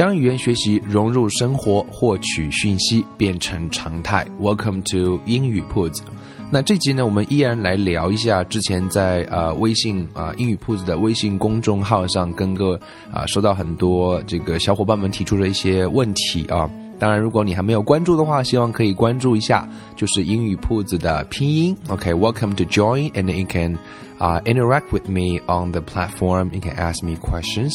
将语言学习融入生活，获取讯息变成常态。Welcome to 英语铺子。那这集呢，我们依然来聊一下之前在呃微信啊英语铺子的微信公众号上跟个啊收到很多这个小伙伴们提出的一些问题啊。当然，如果你还没有关注的话，希望可以关注一下，就是英语铺子的拼音。OK，Welcome to join and you can 啊 interact with me on the platform. You can ask me questions.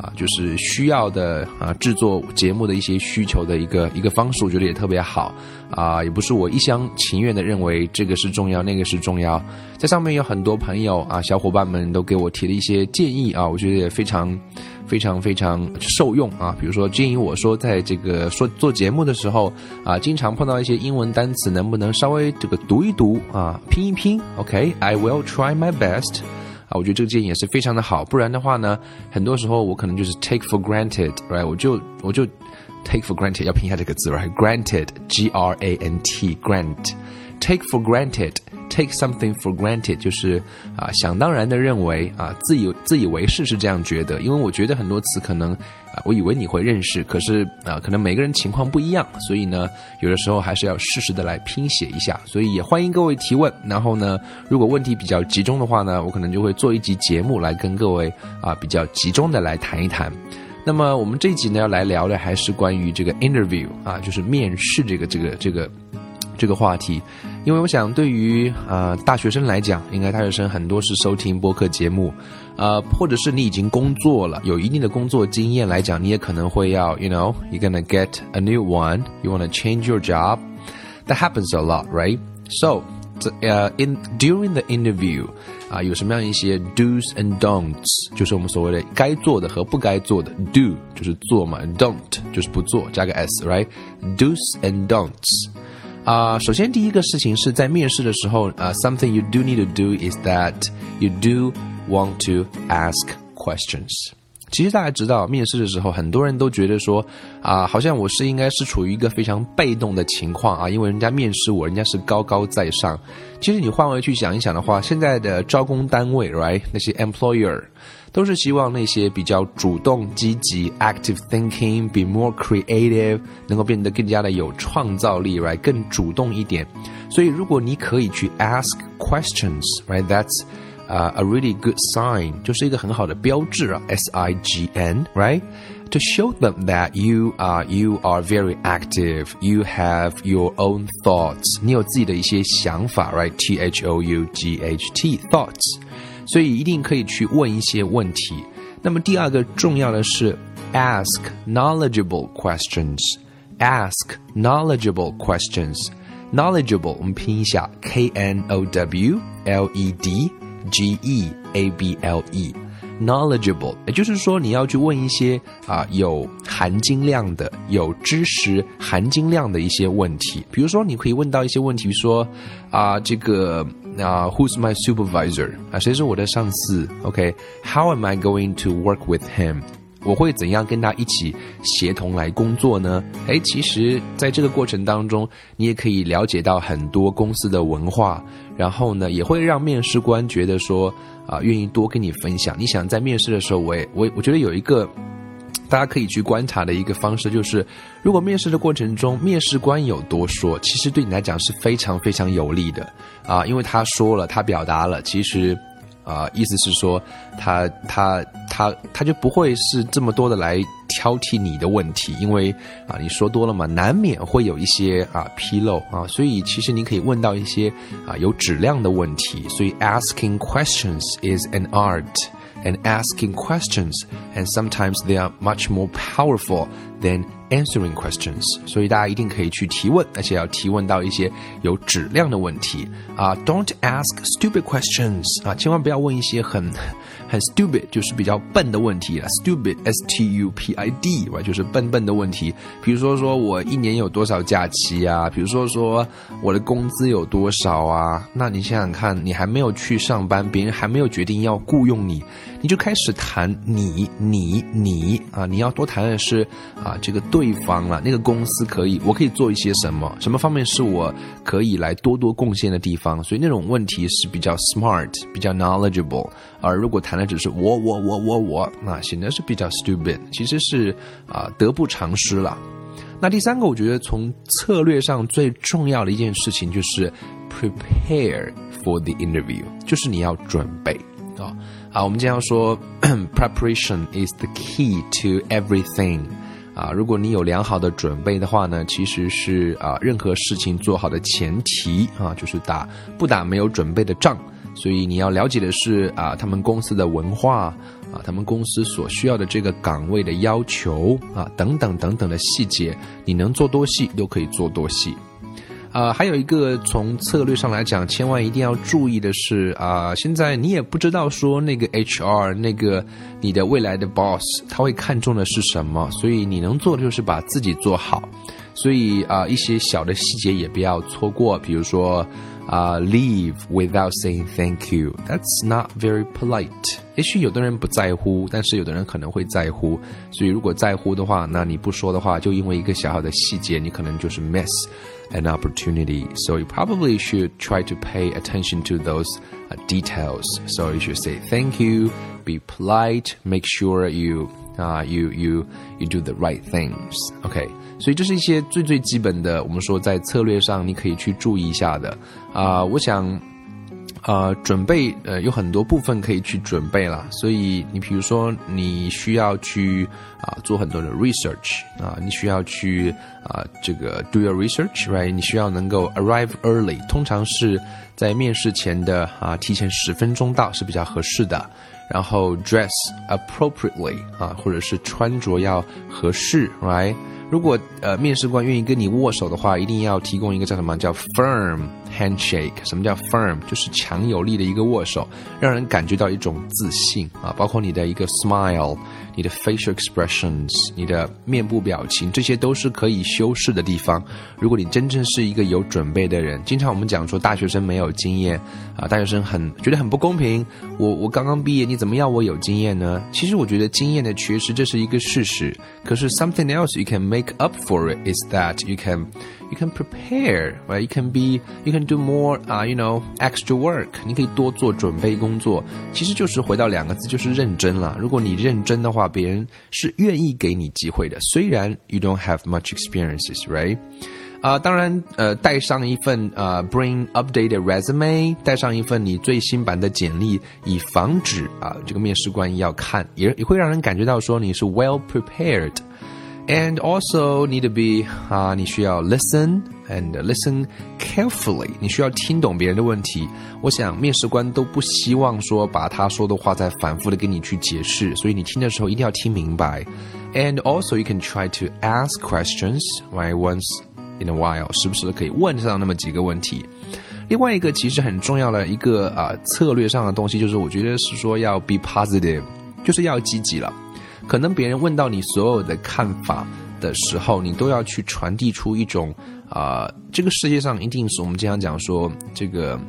啊、就是需要的啊、制作节目的一些需求的一个一个方式，我觉得也特别好啊、也不是我一厢情愿的认为这个是重要，那个是重要，在上面有很多朋友啊，小伙伴们都给我提了一些建议啊，我觉得也非常。非常非常受用啊！比如说建议我说，在这个说做节目的时候啊，经常碰到一些英文单词，能不能稍微这个读一读啊，拼一拼？OK，I、will try my best。啊，我觉得这个建议也是非常的好。不然的话呢，很多时候我可能就是 take for granted，right？我就我就 take for granted，要拼一下这个字，right？granted，g r a n t，grant，take for granted。Take something for granted 就是啊想当然的认为啊自以自以为是是这样觉得，因为我觉得很多词可能啊我以为你会认识，可是啊可能每个人情况不一样，所以呢有的时候还是要适时的来拼写一下，所以也欢迎各位提问。然后呢，如果问题比较集中的话呢，我可能就会做一集节目来跟各位啊比较集中的来谈一谈。那么我们这一集呢要来聊的还是关于这个 interview 啊，就是面试这个这个这个这个话题。因为我想，对于啊、呃、大学生来讲，应该大学生很多是收听播客节目，呃，或者是你已经工作了，有一定的工作经验来讲，你也可能会要，you know, you're gonna get a new one, you wanna change your job. That happens a lot, right? So, 呃、uh,，in during the interview 啊、uh,，有什么样一些 do's and don'ts，就是我们所谓的该做的和不该做的。do 就是做嘛，don't 就是不做，加个 s，right？do's and don'ts。 啊、uh,，首先第一个事情是在面试的时候，啊、uh,，something you do need to do is that you do want to ask questions。 其实大家知道，面试的时候，很多人都觉得说，啊、好像我是应该是处于一个非常被动的情况啊，因为人家面试我，人家是高高在上。其实你换位去想一想的话，现在的招工单位，right，那些 employer。都是希望那些比较主动、积极 （active thinking）、be more creative，能够变得更加的有创造力，right？更主动一点。所以，如果你可以去 ask questions，right？That's、uh, a really good sign，就是一个很好的标志啊，S I G N，right？To show them that you are you are very active, you have your own thoughts，你有自己的一些想法，right？T H O U G H T thoughts。所以一定可以去问一些问题。那么第二个重要的是 ask knowledgeable questions。ask knowledgeable questions。knowledgeable 我们拼一下 K N O W L E D G E A B L E。knowledgeable，也就是说你要去问一些啊、呃、有含金量的、有知识含金量的一些问题。比如说，你可以问到一些问题，说啊、呃、这个啊、呃、Who's my supervisor？啊谁是我的上司？OK，How、okay? am I going to work with him？ 我会怎样跟他一起协同来工作呢？哎，其实在这个过程当中，你也可以了解到很多公司的文化，然后呢，也会让面试官觉得说啊、愿意多跟你分享。你想在面试的时候，我也我我觉得有一个大家可以去观察的一个方式，就是如果面试的过程中，面试官有多说，其实对你来讲是非常非常有利的啊，因为他说了，他表达了，其实。啊、意思是说，他他他他就不会是这么多的来挑剔你的问题，因为啊，你说多了嘛，难免会有一些啊纰漏啊，所以其实您可以问到一些啊有质量的问题。所以 asking questions is an art，and asking questions, and sometimes they are much more powerful than answering questions. 所以大家一定可以去提问，而且要提问到一些有质量的问题啊。Don't ask stupid questions 啊，千万不要问一些很 很 stupid，就是比较笨的问题了。Stupid, S-T-U-P-I-D，对？就是笨笨的问题。比如说，说我一年有多少假期啊？比如说，说我的工资有多少啊？那你想想看，你还没有去上班，别人还没有决定要雇佣你。你就开始谈你你你啊，你要多谈的是啊，这个对方了，那个公司可以，我可以做一些什么，什么方面是我可以来多多贡献的地方，所以那种问题是比较 smart，比较 knowledgeable。而如果谈的只是我我我我我，那显得是比较 stupid，其实是啊得不偿失了。那第三个，我觉得从策略上最重要的一件事情就是 prepare for the interview，就是你要准备啊。啊，我们经常说，preparation is the key to everything。啊，如果你有良好的准备的话呢，其实是啊，任何事情做好的前提啊，就是打不打没有准备的仗。所以你要了解的是啊，他们公司的文化啊，他们公司所需要的这个岗位的要求啊，等等等等的细节，你能做多细都可以做多细。啊，还有一个从策略上来讲，千万一定要注意的是啊，现在你也不知道说那个 HR 那个你的未来的 boss 他会看重的是什么，所以你能做的就是把自己做好，所以啊一些小的细节也不要错过，比如说啊 leave without saying thank you，that's not very polite。也许有的人不在乎，但是有的人可能会在乎，所以如果在乎的话，那你不说的话，就因为一个小小的细节，你可能就是 miss。an opportunity. So you probably should try to pay attention to those uh, details. So you should say thank you, be polite, make sure you uh, you you you do the right things. OK，所以这是一些最最基本的，我们说在策略上你可以去注意一下的啊、呃。我想 呃，准备呃有很多部分可以去准备了，所以你比如说你需要去啊做很多的 research 啊，你需要去啊这个 do your research，right？你需要能够 arrive early，通常是在面试前的啊提前十分钟到是比较合适的，然后 dress appropriately 啊，或者是穿着要合适，right？如果呃面试官愿意跟你握手的话，一定要提供一个叫什么叫 firm handshake。什么叫 firm？就是强有力的一个握手，让人感觉到一种自信啊。包括你的一个 smile。你的 facial expressions，你的面部表情，这些都是可以修饰的地方。如果你真正是一个有准备的人，经常我们讲说大学生没有经验啊，大学生很觉得很不公平。我我刚刚毕业，你怎么要我有经验呢？其实我觉得经验的缺失这是一个事实。可是 something else you can make up for it is that you can you can prepare, right? You can be you can do more 啊，you know extra work。你可以多做准备工作。其实就是回到两个字，就是认真了。如果你认真的话，别人是愿意给你机会的。虽然 you don't have much experiences, right? 啊，当然，呃，带上一份呃，bring updated resume，带上一份你最新版的简历，以防止啊，这个面试官要看，也也会让人感觉到说你是 well prepared。And also need to be 啊，你需要 listen And listen carefully。你需要听懂别人的问题。我想面试官都不希望说把他说的话再反复的跟你去解释，所以你听的时候一定要听明白。And also you can try to ask questions right once in a while，时不时的可以问上那么几个问题。另外一个其实很重要的一个啊策略上的东西，就是我觉得是说要 be positive，就是要积极了。可能别人问到你所有的看法的时候，你都要去传递出一种啊，这个世界上一定是我们经常讲说，这个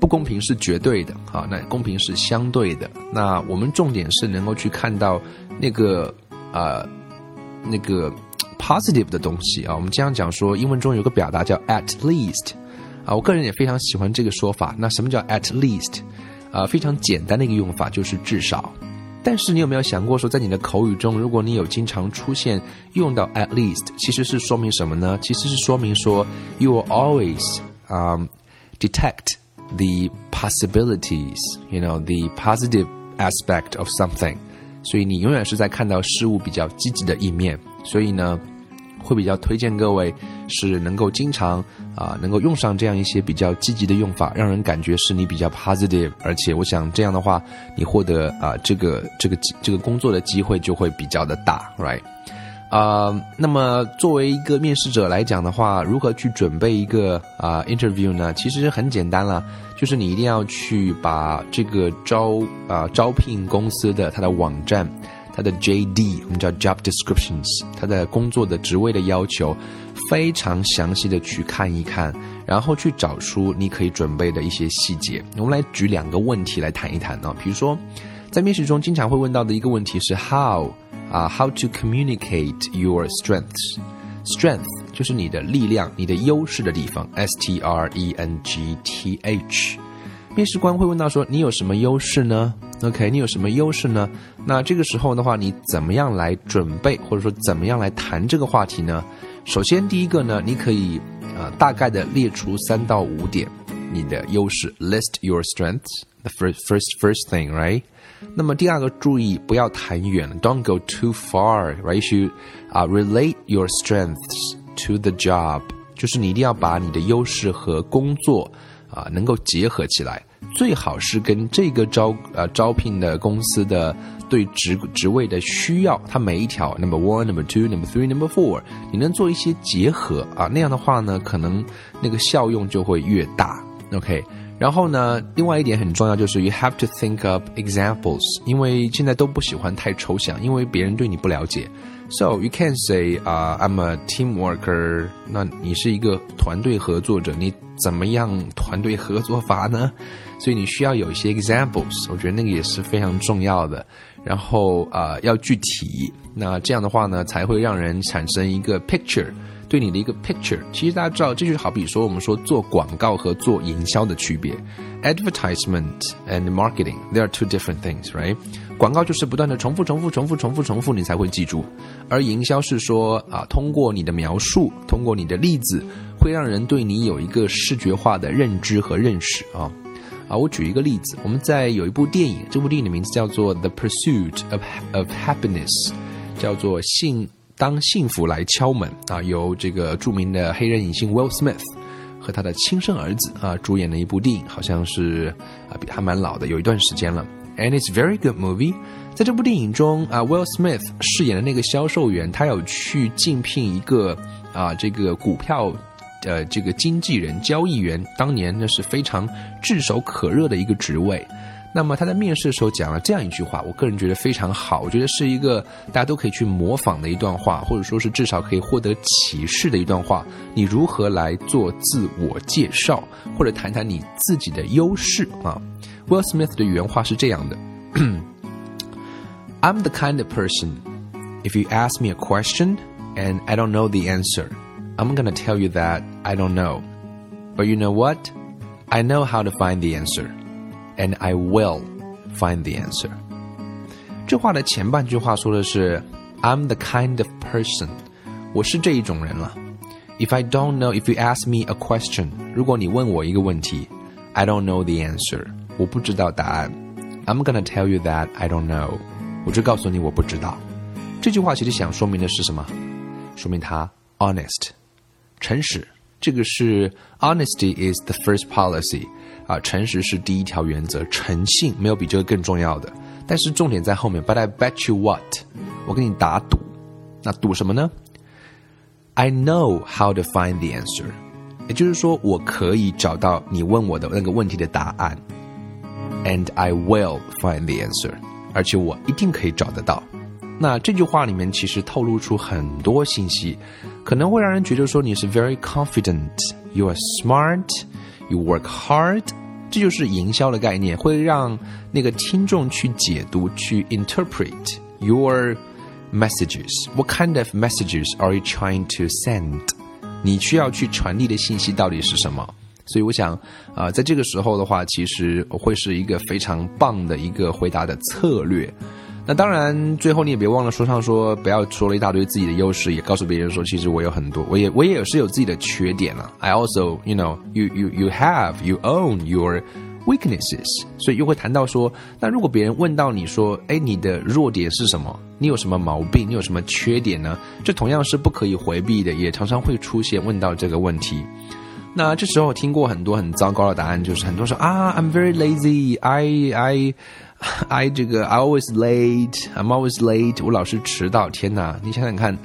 不公平是绝对的，好，那公平是相对的。那我们重点是能够去看到那个啊，那个 positive 的东西啊。我们经常讲说，英文中有个表达叫 at least，啊，我个人也非常喜欢这个说法。那什么叫 at least？啊，非常简单的一个用法就是至少。但是你有没有想过说，在你的口语中，如果你有经常出现用到 at least，其实是说明什么呢？其实是说明说 you will always um detect the possibilities，you know the positive aspect of something。所以你永远是在看到事物比较积极的一面。所以呢，会比较推荐各位是能够经常啊能够用上这样一些比较积极的用法，让人感觉是你比较 positive，而且我想这样的话，你获得啊这个这个这个工作的机会就会比较的大，right？啊，那么作为一个面试者来讲的话，如何去准备一个啊 interview 呢？其实很简单了，就是你一定要去把这个招啊招聘公司的它的网站。它的 JD 我们叫 Job Descriptions，它的工作的职位的要求非常详细的去看一看，然后去找出你可以准备的一些细节。我们来举两个问题来谈一谈呢。比如说，在面试中经常会问到的一个问题是 How 啊 How to communicate your strengths？Strength 就是你的力量、你的优势的地方，S T R E N G T H。面试官会问到说你有什么优势呢？OK，你有什么优势呢？那这个时候的话，你怎么样来准备，或者说怎么样来谈这个话题呢？首先，第一个呢，你可以呃大概的列出三到五点你的优势，list your strengths，the first first first thing，right？那么第二个，注意不要谈远，don't go too far，right？You should 啊 relate your strengths to the job，就是你一定要把你的优势和工作啊能够结合起来。最好是跟这个招呃招聘的公司的对职职位的需要，它每一条 number one number two number three number four，你能做一些结合啊，那样的话呢，可能那个效用就会越大。OK，然后呢，另外一点很重要就是 you have to think of examples，因为现在都不喜欢太抽象，因为别人对你不了解。So you can say 啊，I'm a team worker，那你是一个团队合作者，你怎么样团队合作法呢？所以你需要有一些 examples，我觉得那个也是非常重要的。然后啊，要具体，那这样的话呢，才会让人产生一个 picture，对你的一个 picture。其实大家知道，这就好比说我们说做广告和做营销的区别，advertisement and marketing，they are two different things，right？广告就是不断的重复、重复、重复、重复、重复，你才会记住；而营销是说啊，通过你的描述，通过你的例子，会让人对你有一个视觉化的认知和认识啊。啊，我举一个例子，我们在有一部电影，这部电影的名字叫做《The Pursuit of of Happiness》，叫做幸当幸福来敲门啊，由这个著名的黑人影星 Will Smith 和他的亲生儿子啊主演的一部电影，好像是啊比还蛮老的，有一段时间了。And it's very good movie。在这部电影中啊，Will Smith 饰演的那个销售员，他有去竞聘一个啊这个股票。呃，这个经纪人、交易员，当年那是非常炙手可热的一个职位。那么他在面试的时候讲了这样一句话，我个人觉得非常好，我觉得是一个大家都可以去模仿的一段话，或者说是至少可以获得启示的一段话。你如何来做自我介绍，或者谈谈你自己的优势啊？Will Smith 的原话是这样的：“I'm the kind of person, if you ask me a question and I don't know the answer.” I'm gonna tell you that I don't know. But you know what? I know how to find the answer. And I will find the answer. 这话的前半句话说的是 I'm the kind of person，我是这一种人了。If I don't know, if you ask me a question，如果你问我一个问题，I don't know the answer，我不知道答案。I'm gonna tell you that I don't know，我就告诉你我不知道。这句话其实想说明的是什么？说明他 honest。诚实，这个是 honesty is the first policy 啊，诚实是第一条原则，诚信没有比这个更重要的。但是重点在后面，But I bet you what，我跟你打赌，那赌什么呢？I know how to find the answer，也就是说，我可以找到你问我的那个问题的答案，and I will find the answer，而且我一定可以找得到。那这句话里面其实透露出很多信息，可能会让人觉得说你是 very confident，you are smart You work hard，这就是营销的概念，会让那个听众去解读、去 interpret your messages。What kind of messages are you trying to send？你需要去传递的信息到底是什么？所以我想，啊，在这个时候的话，其实会是一个非常棒的一个回答的策略。那当然，最后你也别忘了说上说，不要说了一大堆自己的优势，也告诉别人说，其实我有很多，我也我也是有自己的缺点了。I also, you know, you you you have, you own your weaknesses，所以又会谈到说，那如果别人问到你说，哎，你的弱点是什么？你有什么毛病？你有什么缺点呢？这同样是不可以回避的，也常常会出现问到这个问题。那这时候听过很多很糟糕的答案，就是很多说啊，I'm very lazy, I I I 这个 I always late，I'm always late，我老是迟到。天哪，你想想看。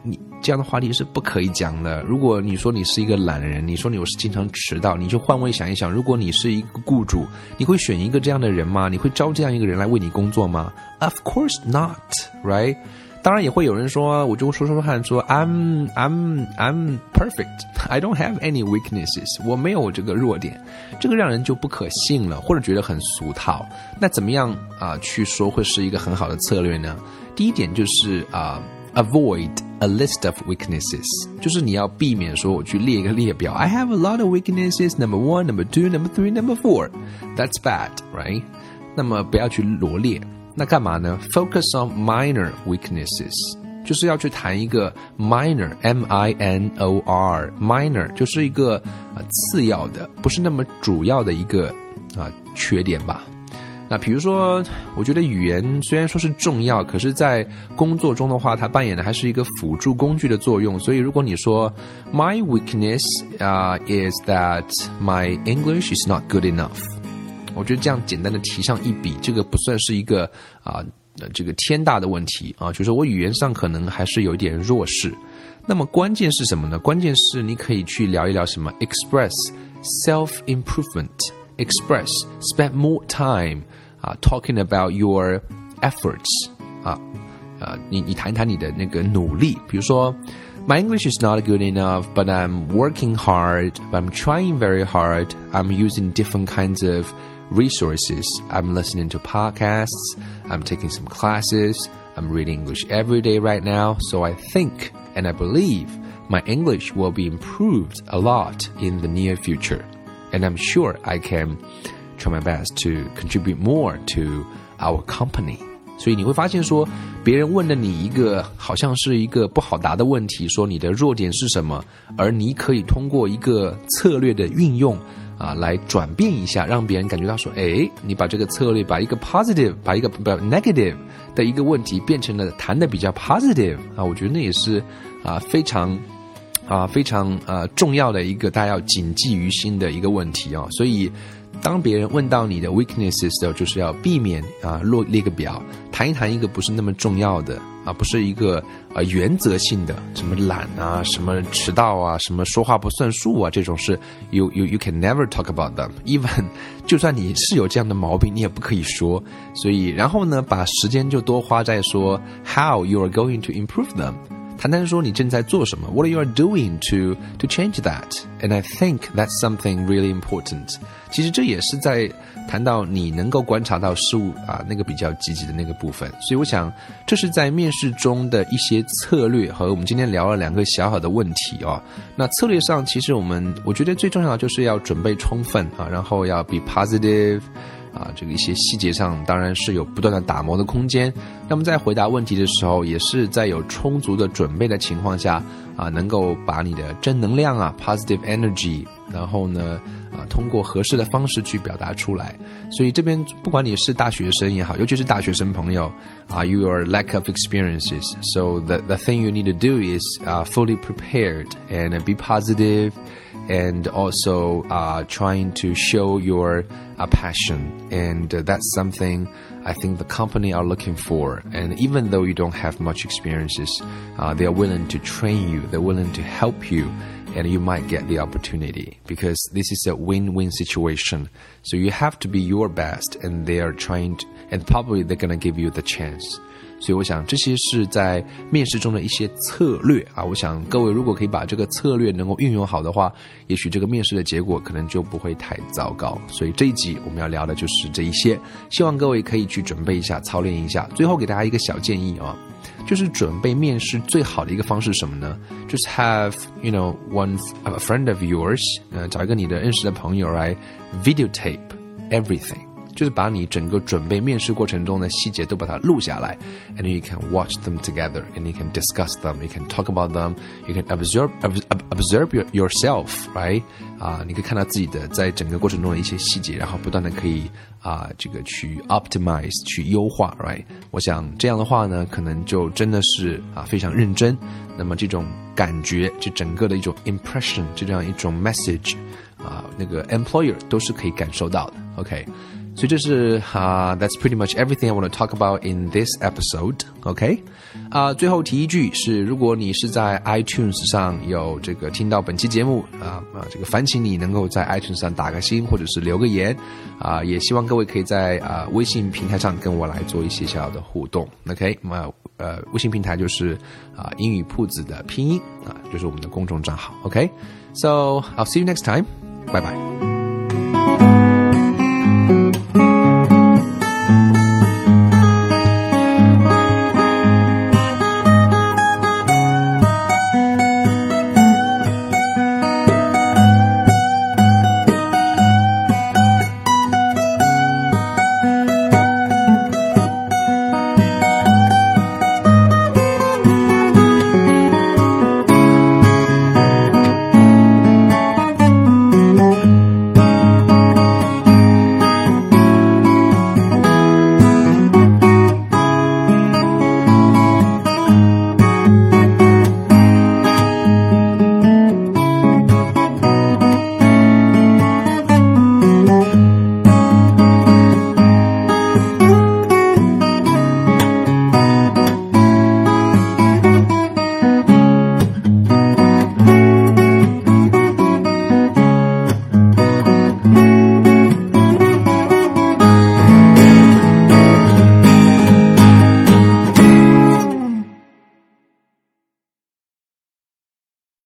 你这样的话题是不可以讲的。如果你说你是一个懒人，你说你我是经常迟到，你就换位想一想，如果你是一个雇主，你会选一个这样的人吗？你会招这样一个人来为你工作吗？Of course not, right？当然也会有人说，我就说说看，说 I'm I'm I'm perfect, I don't have any weaknesses，我没有这个弱点，这个让人就不可信了，或者觉得很俗套。那怎么样啊去说会是一个很好的策略呢？第一点就是啊。avoid a list of weaknesses，就是你要避免说我去列一个列表。I have a lot of weaknesses. Number one, number two, number three, number four. That's bad, right? 那么不要去罗列。那干嘛呢？Focus on minor weaknesses，就是要去谈一个 minor，m i n o r，minor 就是一个啊次要的，不是那么主要的一个啊缺点吧。那比如说，我觉得语言虽然说是重要，可是，在工作中的话，它扮演的还是一个辅助工具的作用。所以，如果你说 My weakness 啊 is that my English is not good enough，我觉得这样简单的提上一笔，这个不算是一个啊这个天大的问题啊，就是我语言上可能还是有一点弱势。那么关键是什么呢？关键是你可以去聊一聊什么 express self improvement，express spend more time。啊，talking about your efforts 啊，呃，你你谈谈你的那个努力，比如说，My English is not good enough, but I'm working hard, but I'm trying very hard. I'm using different kinds of resources. I'm listening to podcasts. I'm taking some classes. I'm reading English every day right now. So I think and I believe my English will be improved a lot in the near future. And I'm sure I can try my best to contribute more to our company。所以你会发现说，别人问了你一个好像是一个不好答的问题，说你的弱点是什么，而你可以通过一个策略的运用 啊，来转变一下，让别人感觉到说，哎，你把这个策略，把一个 positive，把一个不 negative 的一个问题变成了谈的比较 positive 啊，我觉得那也是啊非常啊非常啊重要的一个大家要谨记于心的一个问题啊，所以。当别人问到你的 weaknesses 的时候，就是要避免啊，落列个表，谈一谈一个不是那么重要的啊，不是一个呃原则性的，什么懒啊，什么迟到啊，什么说话不算数啊，这种是 you you you can never talk about them。even 就算你是有这样的毛病，你也不可以说。所以，然后呢，把时间就多花在说 how you are going to improve them。谈谈说你正在做什么，What are you doing to to change that? And I think that's something really important. 其实这也是在谈到你能够观察到事物啊那个比较积极的那个部分。所以我想，这是在面试中的一些策略和我们今天聊了两个小小的问题哦。那策略上，其实我们我觉得最重要的就是要准备充分啊，然后要 be positive。啊，这个一些细节上当然是有不断的打磨的空间。那么在回答问题的时候，也是在有充足的准备的情况下，啊，能够把你的正能量啊，positive energy，然后呢，啊，通过合适的方式去表达出来。所以这边不管你是大学生也好，尤其是大学生朋友，啊，your lack of experiences，so the the thing you need to do is 啊，fully prepared and be positive。and also uh, trying to show your uh, passion. And uh, that's something I think the company are looking for. And even though you don't have much experiences, uh, they are willing to train you. They're willing to help you. And you might get the opportunity because this is a win-win situation. So you have to be your best, and they are trying to, and probably they're gonna give you the chance. 所以我想这些是在面试中的一些策略啊。我想各位如果可以把这个策略能够运用好的话，也许这个面试的结果可能就不会太糟糕。所以这一集我们要聊的就是这一些，希望各位可以去准备一下，操练一下。最后给大家一个小建议啊，就是准备面试最好的一个方式什么呢？就是 have you know one a friend of yours，呃，找一个你的认识的朋友来 videotape everything。 就是把你整个准备面试过程中的细节都把它录下来，and you can watch them together and you can discuss them, you can talk about them, you can observe observe yourself，right？啊，你可以看到自己的在整个过程中的一些细节，然后不断的可以啊这个去 optimize 去优化，right？我想这样的话呢，可能就真的是啊非常认真。那么这种感觉，就整个的一种 impression，就这样一种 message，啊，那个 employer 都是可以感受到的。OK，所以这是啊，That's pretty much everything I want to talk about in this episode. OK，啊，最后提一句是，如果你是在 iTunes 上有这个听到本期节目啊啊，这个烦请你能够在 iTunes 上打个心或者是留个言啊，也希望各位可以在啊微信平台上跟我来做一些小小的互动。OK，那么呃，微信平台就是啊英语铺子的拼音啊，就是我们的公众账号。OK，so I'll see you next time. Bye bye.